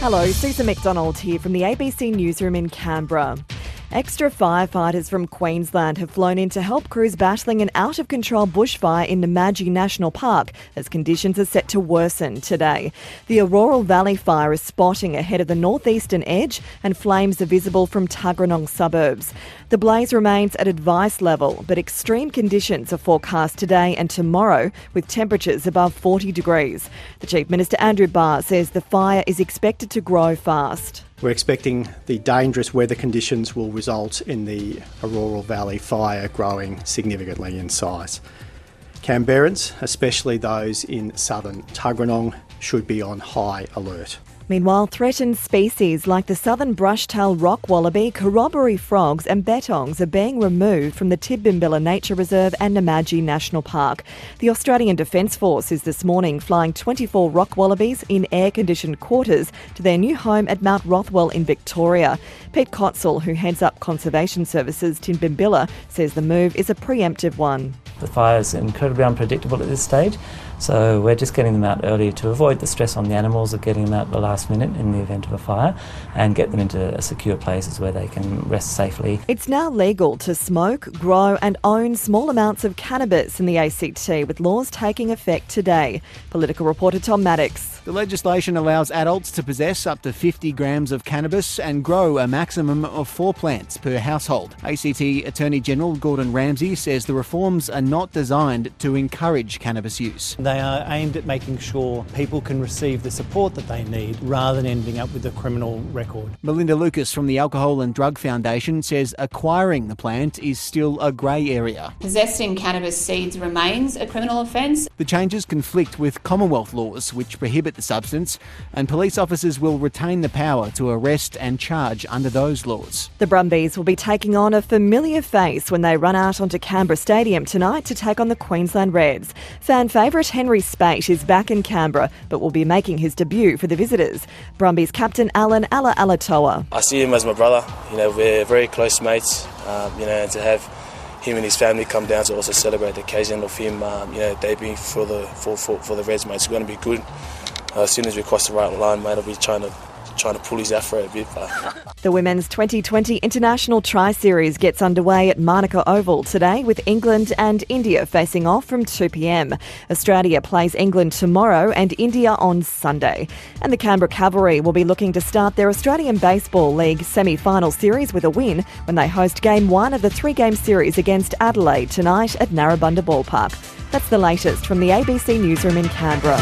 Hello, Susan McDonald here from the ABC Newsroom in Canberra. Extra firefighters from Queensland have flown in to help crews battling an out of control bushfire in Namadgi National Park as conditions are set to worsen today. The Orroral Valley fire is spotting ahead of the northeastern edge and flames are visible from Tuggeranong suburbs. The blaze remains at advice level, but extreme conditions are forecast today and tomorrow with temperatures above 40 degrees. The Chief Minister Andrew Barr says the fire is expected to grow fast. We're expecting the dangerous weather conditions will result in the Orroral Valley fire growing significantly in size. Canberrans, especially those in southern Tuggeranong, should be on high alert. Meanwhile, threatened species like the southern brush-tail rock wallaby, corroboree frogs and bettongs are being removed from the Tidbinbilla Nature Reserve and Namadgi National Park. The Australian Defence Force is this morning flying 24 rock wallabies in air-conditioned quarters to their new home at Mount Rothwell in Victoria. Pete Kotzel, who heads up Conservation Services Tidbinbilla, says the move is a preemptive one. The fire is incredibly unpredictable at this stage, so we're just getting them out early to avoid the stress on the animals of getting them out at the last minute in the event of a fire and get them into secure places where they can rest safely. It's now legal to smoke, grow, and own small amounts of cannabis in the ACT, with laws taking effect today. Political reporter Tom Maddox. The legislation allows adults to possess up to 50 grams of cannabis and grow a maximum of four plants per household. ACT Attorney General Gordon Ramsay says the reforms are not designed to encourage cannabis use. They are aimed at making sure people can receive the support that they need rather than ending up with a criminal record. Melinda Lucas from the Alcohol and Drug Foundation says acquiring the plant is still a grey area. Possessing cannabis seeds remains a criminal offence. The changes conflict with Commonwealth laws which prohibit the substance, and police officers will retain the power to arrest and charge under those laws. The Brumbies will be taking on a familiar face when they run out onto Canberra Stadium tonight to take on the Queensland Reds. Fan favourite Henry Speight is back in Canberra, but will be making his debut for the visitors. Brumbies captain Allan Alaalatoa. I see him as my brother. You know, we're very close mates. Um, you know, to have him and his family come down to also celebrate the occasion of him, um, you know, debuting for the for, for, for the Reds, mate. It's going to be good. Uh, as soon as we cross the right line, mate, I'll be trying to trying to pull his afro a bit. But. The Women's 2020 International Tri Series gets underway at Manuka Oval today with England and India facing off from 2 pm. Australia plays England tomorrow and India on Sunday. And the Canberra Cavalry will be looking to start their Australian Baseball League semi final series with a win when they host game one of the three game series against Adelaide tonight at Narrabundah Ballpark. That's the latest from the ABC Newsroom in Canberra.